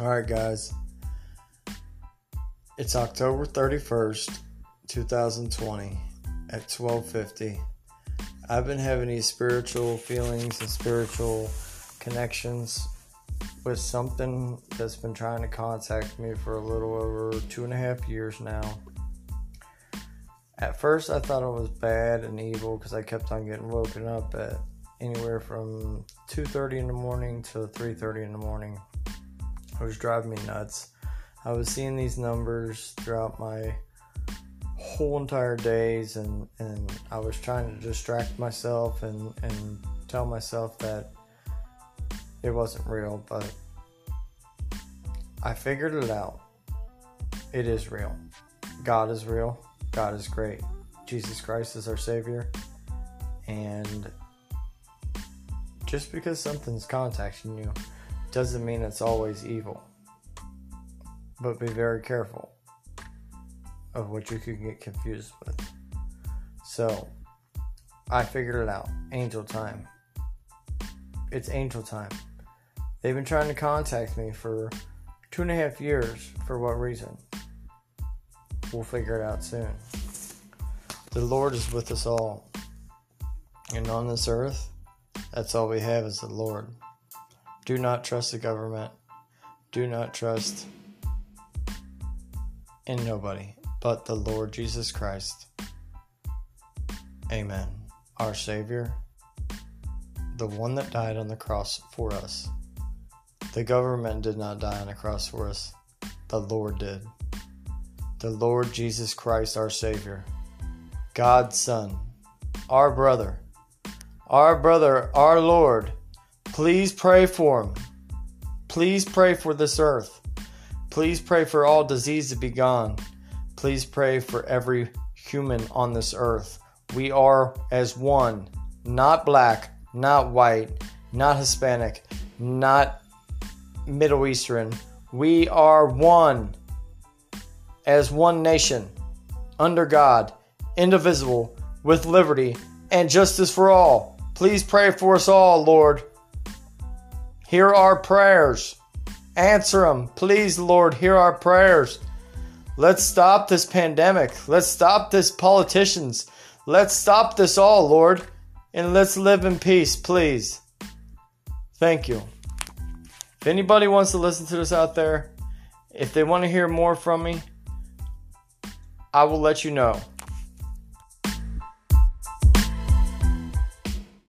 All right, guys. It's October 31st, 2020 at 12:50. I've been having these spiritual feelings and spiritual connections with something that's been trying to contact me for a little over two and a half years now. At first, I thought it was bad and evil because I kept on getting woken up at anywhere from 2:30 in the morning to 3:30 in the morning. It was driving me nuts. I was seeing these numbers throughout my whole entire days and, and I was trying to distract myself and, and tell myself that it wasn't real, but I figured it out. It is real. God is real. God is great. Jesus Christ is our Savior. And just because something's contacting you doesn't mean it's always evil. But be very careful of what you could get confused with. So, I figured it out. Angel time. It's angel time. They've been trying to contact me for two and a half years. For what reason? We'll figure it out soon. The Lord is with us all. And on this earth, that's all we have is the Lord. Do not trust the government. Do not trust in nobody but the Lord Jesus Christ. Amen. Our Savior, the one that died on the cross for us. The government did not die on the cross for us, the Lord did. The Lord Jesus Christ, our Savior, God's Son, our brother, our brother, our Lord Please pray for him. Please pray for this earth. Please pray for all disease to be gone. Please pray for every human on this earth. We are as one, not black, not white, not Hispanic, not Middle Eastern. We are one as one nation under God, indivisible, with liberty and justice for all. Please pray for us all, Lord. Hear our prayers. Answer them. Please, Lord, hear our prayers. Let's stop this pandemic. Let's stop this politicians. Let's stop this all, Lord. And let's live in peace, please. Thank you. If anybody wants to listen to this out there, if they want to hear more from me, I will let you know.